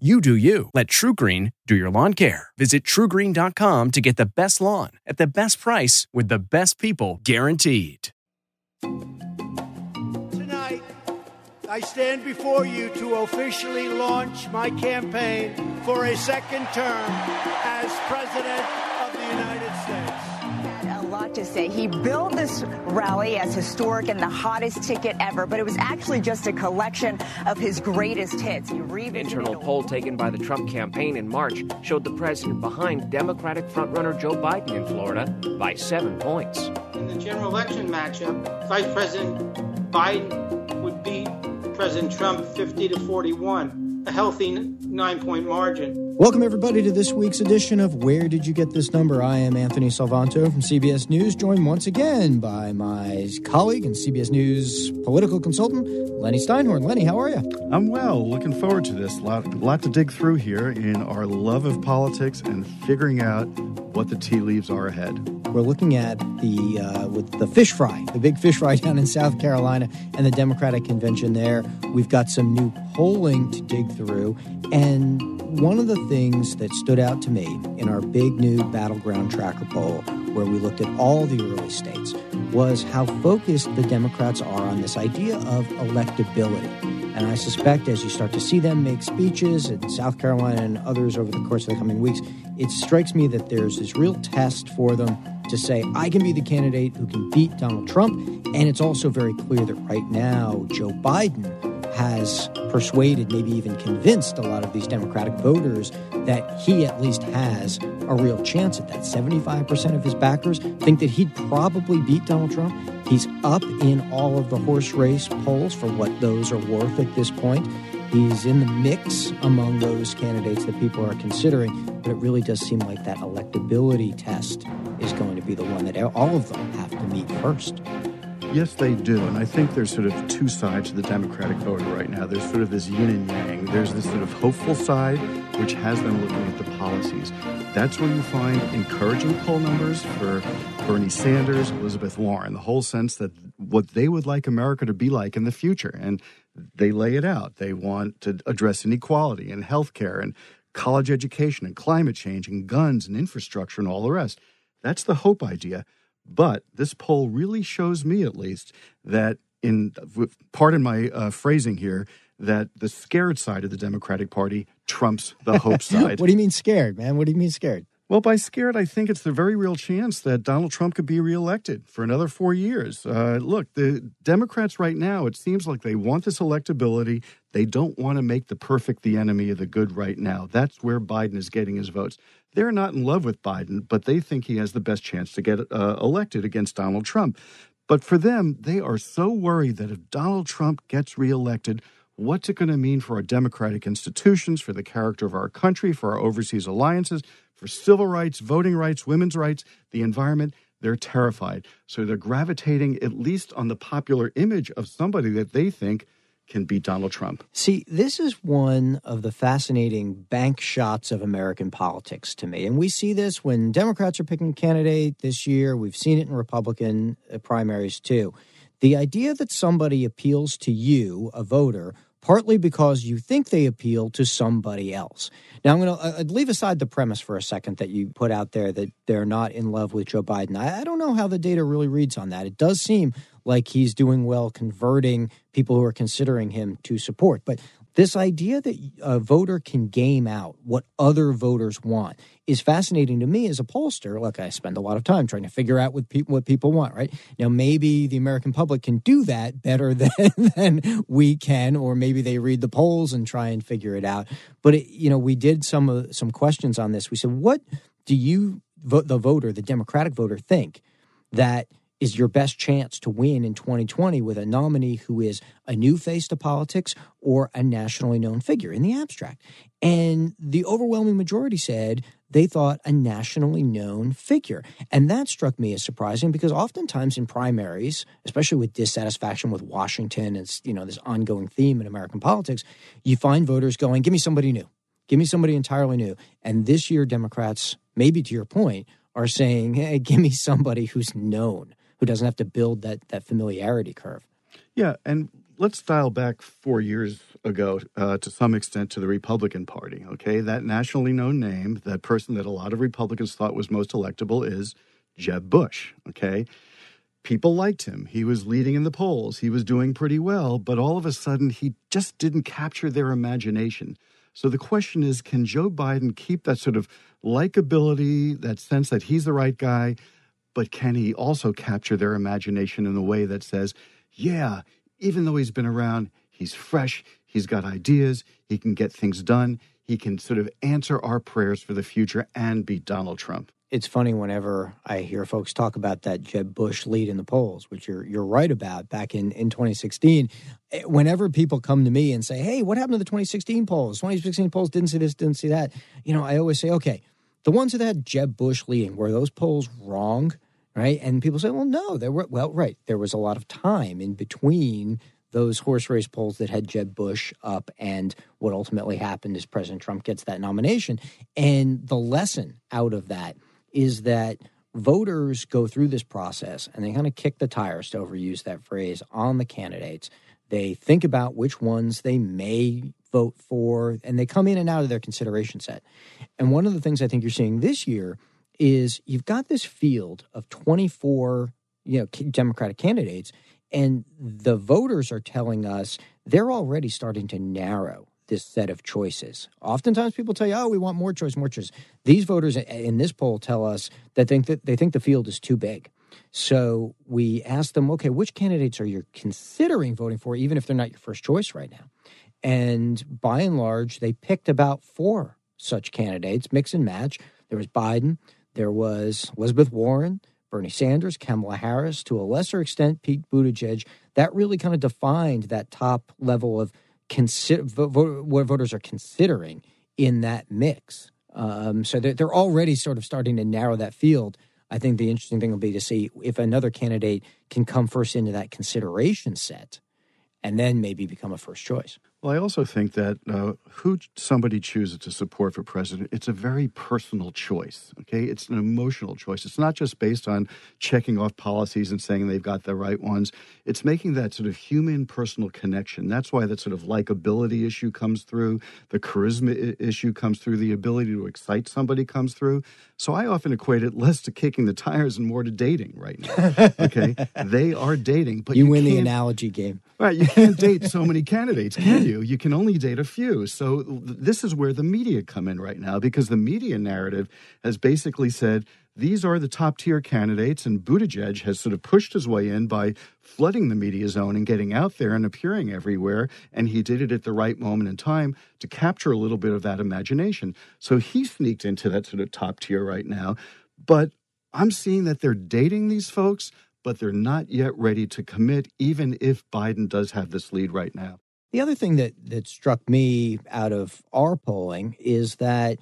You do you. Let TruGreen do your lawn care. Visit trugreen.com to get the best lawn at the best price with the best people guaranteed. Tonight, I stand before you to officially launch my campaign for a second term as President a lot to say. He billed this rally as historic and the hottest ticket ever, but it was actually just a collection of his greatest hits. He Internal poll taken by the Trump campaign in March showed the president behind Democratic frontrunner Joe Biden in Florida by seven points. In the general election matchup, Vice President Biden would beat President Trump 50 to 41, a healthy nine point margin. Welcome, everybody, to this week's edition of Where Did You Get This Number? I am Anthony Salvanto from CBS News, joined once again by my colleague and CBS News political consultant, Lenny Steinhorn. Lenny, how are you? I'm well. Looking forward to this. A lot, lot to dig through here in our love of politics and figuring out what the tea leaves are ahead. We're looking at the uh, with the fish fry, the big fish fry down in South Carolina, and the Democratic convention there. We've got some new polling to dig through, and one of the things that stood out to me in our big new battleground tracker poll, where we looked at all the early states, was how focused the Democrats are on this idea of electability. And I suspect as you start to see them make speeches in South Carolina and others over the course of the coming weeks, it strikes me that there's this real test for them to say, I can be the candidate who can beat Donald Trump. And it's also very clear that right now, Joe Biden has persuaded, maybe even convinced a lot of these Democratic voters that he at least has a real chance at that. 75% of his backers think that he'd probably beat Donald Trump. He's up in all of the horse race polls for what those are worth at this point. He's in the mix among those candidates that people are considering, but it really does seem like that electability test is going to be the one that all of them have to meet first. Yes, they do. And I think there's sort of two sides to the Democratic voter right now. There's sort of this yin and yang. There's this sort of hopeful side, which has them looking at the policies. That's where you find encouraging poll numbers for Bernie Sanders, Elizabeth Warren, the whole sense that what they would like America to be like in the future. And they lay it out. They want to address inequality and health care and college education and climate change and guns and infrastructure and all the rest. That's the hope idea. But this poll really shows me, at least, that in pardon my uh, phrasing here, that the scared side of the Democratic Party trumps the hope side. what do you mean scared, man? What do you mean scared? Well, by scared, I think it's the very real chance that Donald Trump could be reelected for another four years. Uh, look, the Democrats right now, it seems like they want this electability. They don't want to make the perfect the enemy of the good right now. That's where Biden is getting his votes. They're not in love with Biden, but they think he has the best chance to get uh, elected against Donald Trump. But for them, they are so worried that if Donald Trump gets reelected, what's it going to mean for our democratic institutions, for the character of our country, for our overseas alliances, for civil rights, voting rights, women's rights, the environment? They're terrified. So they're gravitating at least on the popular image of somebody that they think can beat Donald Trump. See, this is one of the fascinating bank shots of American politics to me. And we see this when Democrats are picking a candidate this year. We've seen it in Republican uh, primaries too. The idea that somebody appeals to you, a voter, partly because you think they appeal to somebody else. Now, I'm going to uh, leave aside the premise for a second that you put out there that they're not in love with Joe Biden. I, I don't know how the data really reads on that. It does seem like he's doing well converting people who are considering him to support. But this idea that a voter can game out what other voters want is fascinating to me as a pollster. Look, I spend a lot of time trying to figure out what people what people want. Right now, maybe the American public can do that better than than we can, or maybe they read the polls and try and figure it out. But it, you know, we did some uh, some questions on this. We said, what do you, the voter, the Democratic voter, think that is your best chance to win in 2020 with a nominee who is a new face to politics or a nationally known figure in the abstract. And the overwhelming majority said they thought a nationally known figure. And that struck me as surprising because oftentimes in primaries, especially with dissatisfaction with Washington, it's you know this ongoing theme in American politics, you find voters going, "Give me somebody new. Give me somebody entirely new." And this year Democrats, maybe to your point, are saying, "Hey, give me somebody who's known, who doesn't have to build that that familiarity curve." Yeah, and let's dial back four years ago uh, to some extent to the Republican Party. Okay, that nationally known name, that person that a lot of Republicans thought was most electable, is Jeb Bush. Okay. People liked him. He was leading in the polls. He was doing pretty well, but all of a sudden he just didn't capture their imagination. So the question is can Joe Biden keep that sort of likability, that sense that he's the right guy, but can he also capture their imagination in a way that says, yeah, even though he's been around, he's fresh, he's got ideas, he can get things done, he can sort of answer our prayers for the future and beat Donald Trump. It's funny whenever I hear folks talk about that Jeb Bush lead in the polls, which you're you're right about back in, in 2016. Eh, whenever people come to me and say, Hey, what happened to the 2016 polls? 2016 polls didn't see this, didn't see that. You know, I always say, Okay, the ones that had Jeb Bush leading, were those polls wrong? Right? And people say, well, no, there were, well, right. There was a lot of time in between those horse race polls that had Jeb Bush up and what ultimately happened is President Trump gets that nomination. And the lesson out of that is that voters go through this process and they kind of kick the tires, to overuse that phrase, on the candidates. They think about which ones they may vote for, and they come in and out of their consideration set. And one of the things I think you're seeing this year is you've got this field of 24 you know democratic candidates and the voters are telling us they're already starting to narrow this set of choices. Oftentimes people tell you, "Oh, we want more choice, more choice." These voters in this poll tell us that think that they think the field is too big. So we ask them, "Okay, which candidates are you considering voting for even if they're not your first choice right now?" And by and large, they picked about four such candidates, mix and match. There was Biden, there was Elizabeth Warren, Bernie Sanders, Kamala Harris, to a lesser extent, Pete Buttigieg. That really kind of defined that top level of consider what voters are considering in that mix. Um, so they're, they're already sort of starting to narrow that field. I think the interesting thing will be to see if another candidate can come first into that consideration set and then maybe become a first choice. Well, I also think that uh, who somebody chooses to support for president, it's a very personal choice. Okay, it's an emotional choice. It's not just based on checking off policies and saying they've got the right ones. It's making that sort of human, personal connection. That's why that sort of likability issue comes through, the charisma issue comes through, the ability to excite somebody comes through. So I often equate it less to kicking the tires and more to dating right now. Okay, they are dating, but you, you win the analogy game. Right, you can't date so many candidates, can you? You can only date a few. So this is where the media come in right now because the media narrative has basically said these are the top tier candidates, and Buttigieg has sort of pushed his way in by flooding the media zone and getting out there and appearing everywhere. And he did it at the right moment in time to capture a little bit of that imagination. So he sneaked into that sort of top tier right now. But I'm seeing that they're dating these folks but they're not yet ready to commit, even if Biden does have this lead right now. The other thing that, that struck me out of our polling is that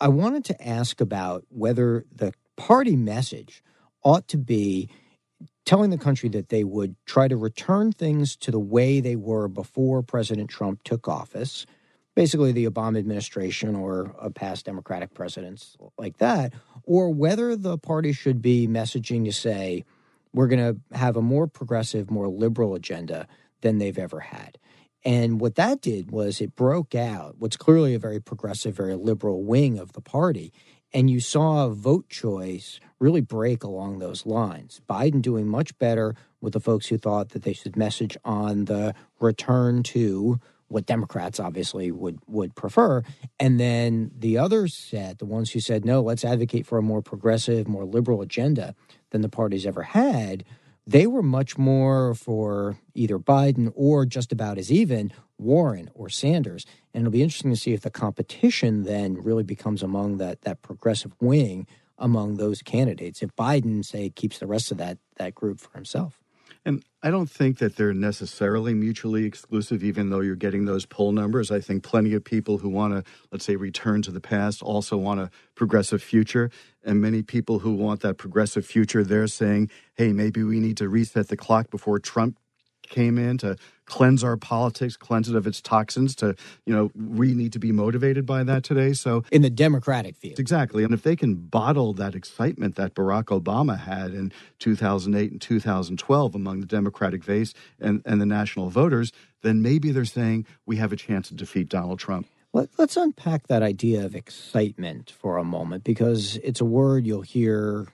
I wanted to ask about whether the party message ought to be telling the country that they would try to return things to the way they were before President Trump took office, basically the Obama administration or past Democratic presidents like that, or whether the party should be messaging to say, we're going to have a more progressive, more liberal agenda than they've ever had. And what that did was it broke out what's clearly a very progressive, very liberal wing of the party. And you saw vote choice really break along those lines. Biden doing much better with the folks who thought that they should message on the return to what Democrats obviously would would prefer. And then the other set, the ones who said, no, let's advocate for a more progressive, more liberal agenda, than the party's ever had, they were much more for either Biden or just about as even Warren or Sanders. And it'll be interesting to see if the competition then really becomes among that, that progressive wing among those candidates if Biden, say, keeps the rest of that, that group for himself. And I don't think that they're necessarily mutually exclusive, even though you're getting those poll numbers. I think plenty of people who want to, let's say, return to the past also want a progressive future. And many people who want that progressive future, they're saying, hey, maybe we need to reset the clock before Trump came in to cleanse our politics, cleanse it of its toxins. To you know, we need to be motivated by that today. So in the Democratic field, exactly. And if they can bottle that excitement that Barack Obama had in 2008 and 2012 among the Democratic base and, and the national voters, then maybe they're saying we have a chance to defeat Donald Trump. Let, us unpack that idea of excitement for a moment because it's a word you'll hear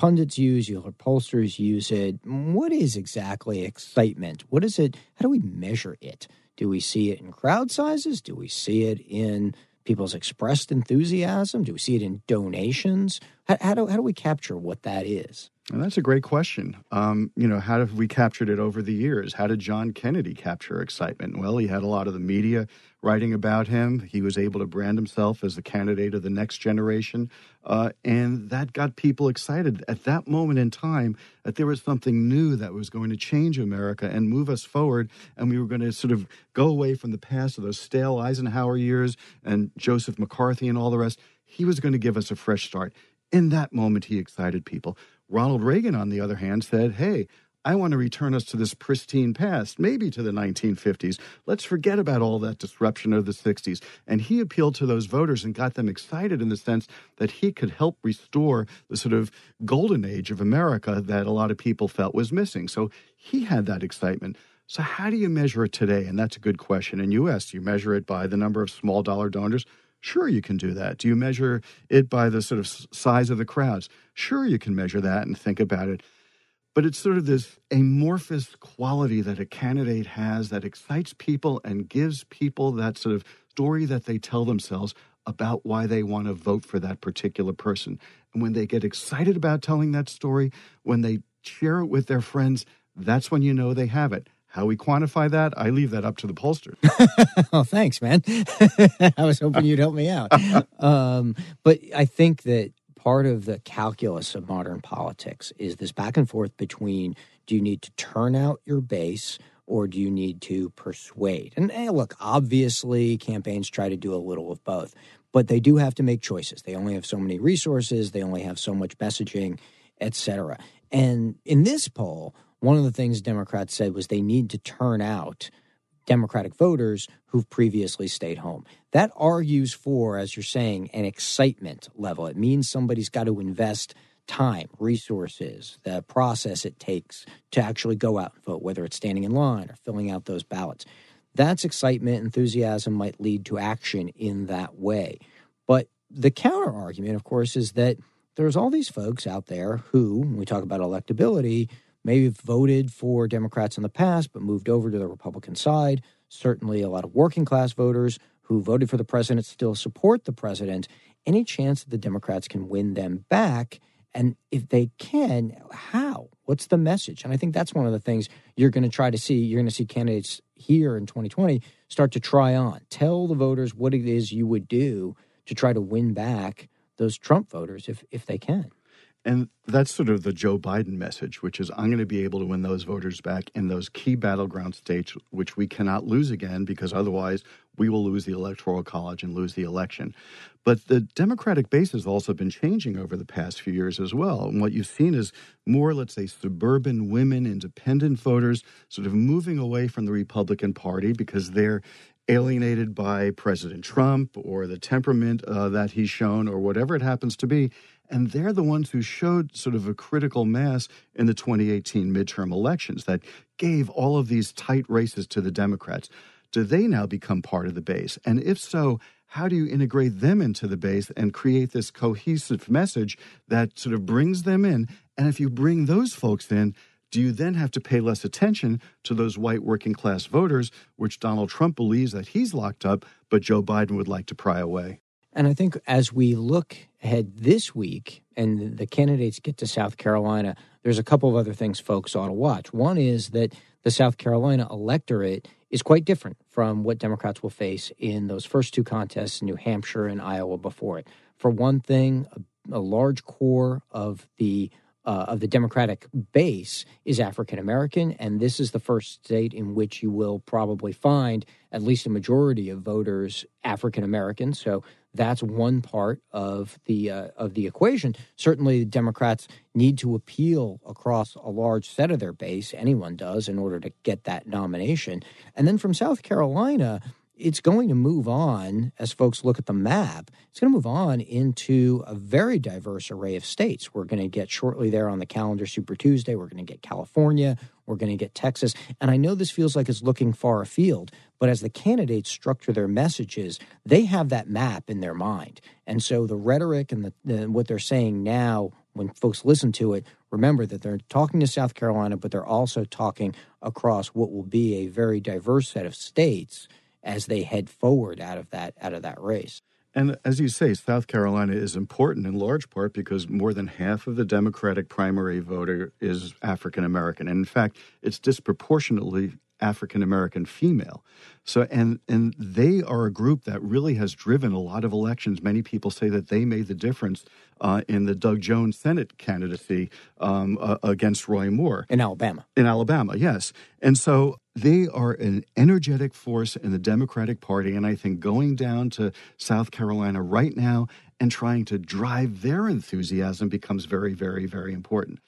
pundits use, you'll hear pollsters use it. What is exactly excitement? What is it? How do we measure it? Do we see it in crowd sizes? Do we see it in people's expressed enthusiasm? Do we see it in donations? How, how do, how do we capture what that is? And that's a great question. Um, you know, how have we captured it over the years? How did John Kennedy capture excitement? Well, he had a lot of the media writing about him. He was able to brand himself as the candidate of the next generation. Uh, and that got people excited at that moment in time that there was something new that was going to change America and move us forward. And we were going to sort of go away from the past of those stale Eisenhower years and Joseph McCarthy and all the rest. He was going to give us a fresh start. In that moment, he excited people. Ronald Reagan, on the other hand, said, Hey, I want to return us to this pristine past, maybe to the 1950s. Let's forget about all that disruption of the 60s. And he appealed to those voters and got them excited in the sense that he could help restore the sort of golden age of America that a lot of people felt was missing. So he had that excitement. So, how do you measure it today? And that's a good question. In U.S., you measure it by the number of small dollar donors? Sure, you can do that. Do you measure it by the sort of size of the crowds? Sure, you can measure that and think about it. But it's sort of this amorphous quality that a candidate has that excites people and gives people that sort of story that they tell themselves about why they want to vote for that particular person. And when they get excited about telling that story, when they share it with their friends, that's when you know they have it. How we quantify that, I leave that up to the pollsters. oh, thanks, man. I was hoping you'd help me out. Um, but I think that part of the calculus of modern politics is this back and forth between do you need to turn out your base or do you need to persuade? And hey, look, obviously, campaigns try to do a little of both, but they do have to make choices. They only have so many resources, they only have so much messaging, etc. And in this poll, one of the things Democrats said was they need to turn out Democratic voters who've previously stayed home. That argues for, as you're saying, an excitement level. It means somebody's got to invest time, resources, the process it takes to actually go out and vote, whether it's standing in line or filling out those ballots. That's excitement, enthusiasm might lead to action in that way. But the counter argument, of course, is that there's all these folks out there who, when we talk about electability, maybe voted for Democrats in the past, but moved over to the Republican side. Certainly, a lot of working class voters who voted for the president still support the president. Any chance that the Democrats can win them back? And if they can, how? What's the message? And I think that's one of the things you're going to try to see. You're going to see candidates here in 2020 start to try on. Tell the voters what it is you would do to try to win back those Trump voters if, if they can. And that's sort of the Joe Biden message, which is I'm going to be able to win those voters back in those key battleground states, which we cannot lose again because otherwise we will lose the Electoral College and lose the election. But the Democratic base has also been changing over the past few years as well. And what you've seen is more, let's say, suburban women, independent voters sort of moving away from the Republican Party because they're alienated by President Trump or the temperament uh, that he's shown or whatever it happens to be. And they're the ones who showed sort of a critical mass in the 2018 midterm elections that gave all of these tight races to the Democrats. Do they now become part of the base? And if so, how do you integrate them into the base and create this cohesive message that sort of brings them in? And if you bring those folks in, do you then have to pay less attention to those white working class voters, which Donald Trump believes that he's locked up, but Joe Biden would like to pry away? And I think as we look ahead this week and the candidates get to South Carolina, there's a couple of other things folks ought to watch. One is that the South Carolina electorate is quite different from what Democrats will face in those first two contests, New Hampshire and Iowa before it. For one thing, a large core of the uh, of the Democratic base is African American, and this is the first state in which you will probably find at least a majority of voters African American. So that's one part of the uh, of the equation. Certainly, Democrats need to appeal across a large set of their base. Anyone does in order to get that nomination. And then from South Carolina, it's going to move on as folks look at the map. It's going to move on into a very diverse array of states. We're going to get shortly there on the calendar Super Tuesday. We're going to get California. We're going to get Texas. And I know this feels like it's looking far afield, but as the candidates structure their messages, they have that map in their mind. And so the rhetoric and the, the, what they're saying now, when folks listen to it, remember that they're talking to South Carolina, but they're also talking across what will be a very diverse set of states as they head forward out of that out of that race. And as you say, South Carolina is important in large part because more than half of the Democratic primary voter is African American. And in fact, it's disproportionately African American female. So and and they are a group that really has driven a lot of elections. Many people say that they made the difference uh, in the Doug Jones Senate candidacy um, uh, against Roy Moore in Alabama. In Alabama, yes. And so they are an energetic force in the Democratic Party, and I think going down to South Carolina right now and trying to drive their enthusiasm becomes very, very, very important.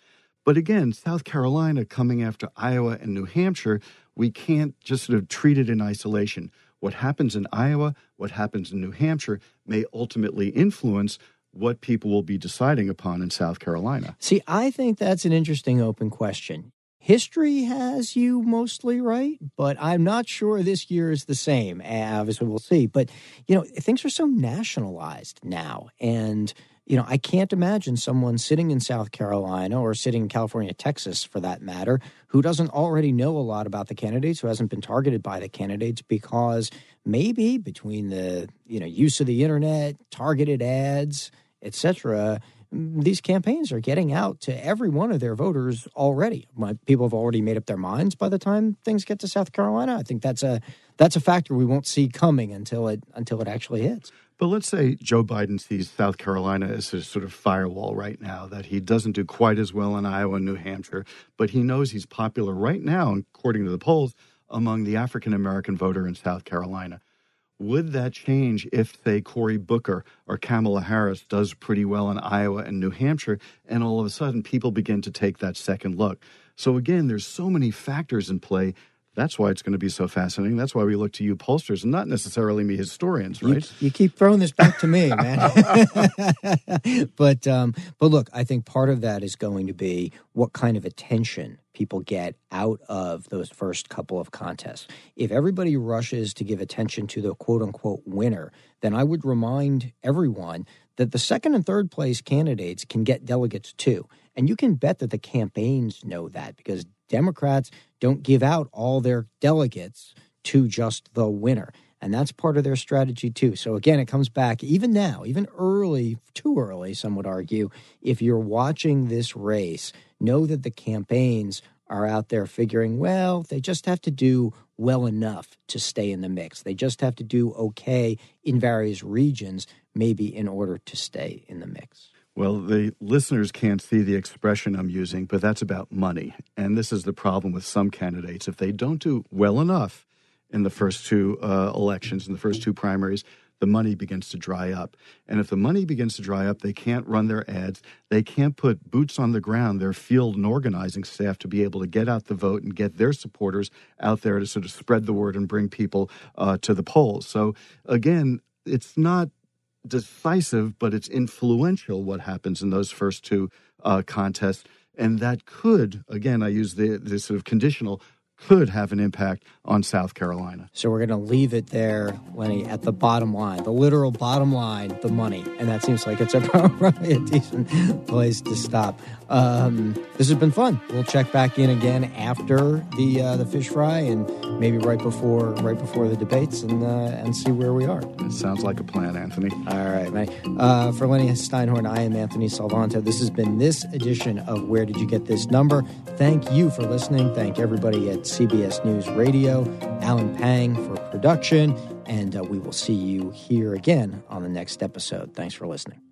But again, South Carolina coming after Iowa and New Hampshire we can't just sort of treat it in isolation. What happens in Iowa, what happens in New Hampshire may ultimately influence what people will be deciding upon in South Carolina. See, I think that's an interesting open question. History has you mostly right, but I'm not sure this year is the same. Obviously, we'll see. But, you know, things are so nationalized now. And you know, I can't imagine someone sitting in South Carolina or sitting in California, Texas, for that matter, who doesn't already know a lot about the candidates, who hasn't been targeted by the candidates, because maybe between the you know use of the internet, targeted ads, etc., mm, these campaigns are getting out to every one of their voters already. People have already made up their minds by the time things get to South Carolina. I think that's a that's a factor we won't see coming until it until it actually hits. But let's say Joe Biden sees South Carolina as a sort of firewall right now, that he doesn't do quite as well in Iowa and New Hampshire, but he knows he's popular right now, according to the polls, among the African American voter in South Carolina. Would that change if, say, Cory Booker or Kamala Harris does pretty well in Iowa and New Hampshire, and all of a sudden people begin to take that second look? So again, there's so many factors in play that's why it's going to be so fascinating. That's why we look to you pollsters and not necessarily me historians, right? You, you keep throwing this back to me, man. but um, but look, I think part of that is going to be what kind of attention people get out of those first couple of contests. If everybody rushes to give attention to the quote unquote winner, then I would remind everyone that the second and third place candidates can get delegates too. And you can bet that the campaigns know that because Democrats don't give out all their delegates to just the winner. And that's part of their strategy, too. So, again, it comes back even now, even early, too early, some would argue. If you're watching this race, know that the campaigns are out there figuring, well, they just have to do well enough to stay in the mix. They just have to do okay in various regions, maybe in order to stay in the mix. Well, the listeners can't see the expression I'm using, but that's about money. And this is the problem with some candidates. If they don't do well enough in the first two uh, elections, in the first two primaries, the money begins to dry up. And if the money begins to dry up, they can't run their ads. They can't put boots on the ground, their field and organizing staff to be able to get out the vote and get their supporters out there to sort of spread the word and bring people uh, to the polls. So, again, it's not decisive, but it's influential what happens in those first two uh, contests. And that could, again, I use the, the sort of conditional, could have an impact on South Carolina. So we're going to leave it there, Lenny, at the bottom line, the literal bottom line, the money. And that seems like it's a, probably a decent place to stop. Um, this has been fun. We'll check back in again after the uh, the fish fry and maybe right before right before the debates and uh, and see where we are. It sounds like a plan, Anthony. All right, man. Uh, for Lenny Steinhorn, I am Anthony Salvanto. This has been this edition of Where Did You Get This Number? Thank you for listening. Thank everybody at CBS News Radio, Alan Pang for production, and uh, we will see you here again on the next episode. Thanks for listening.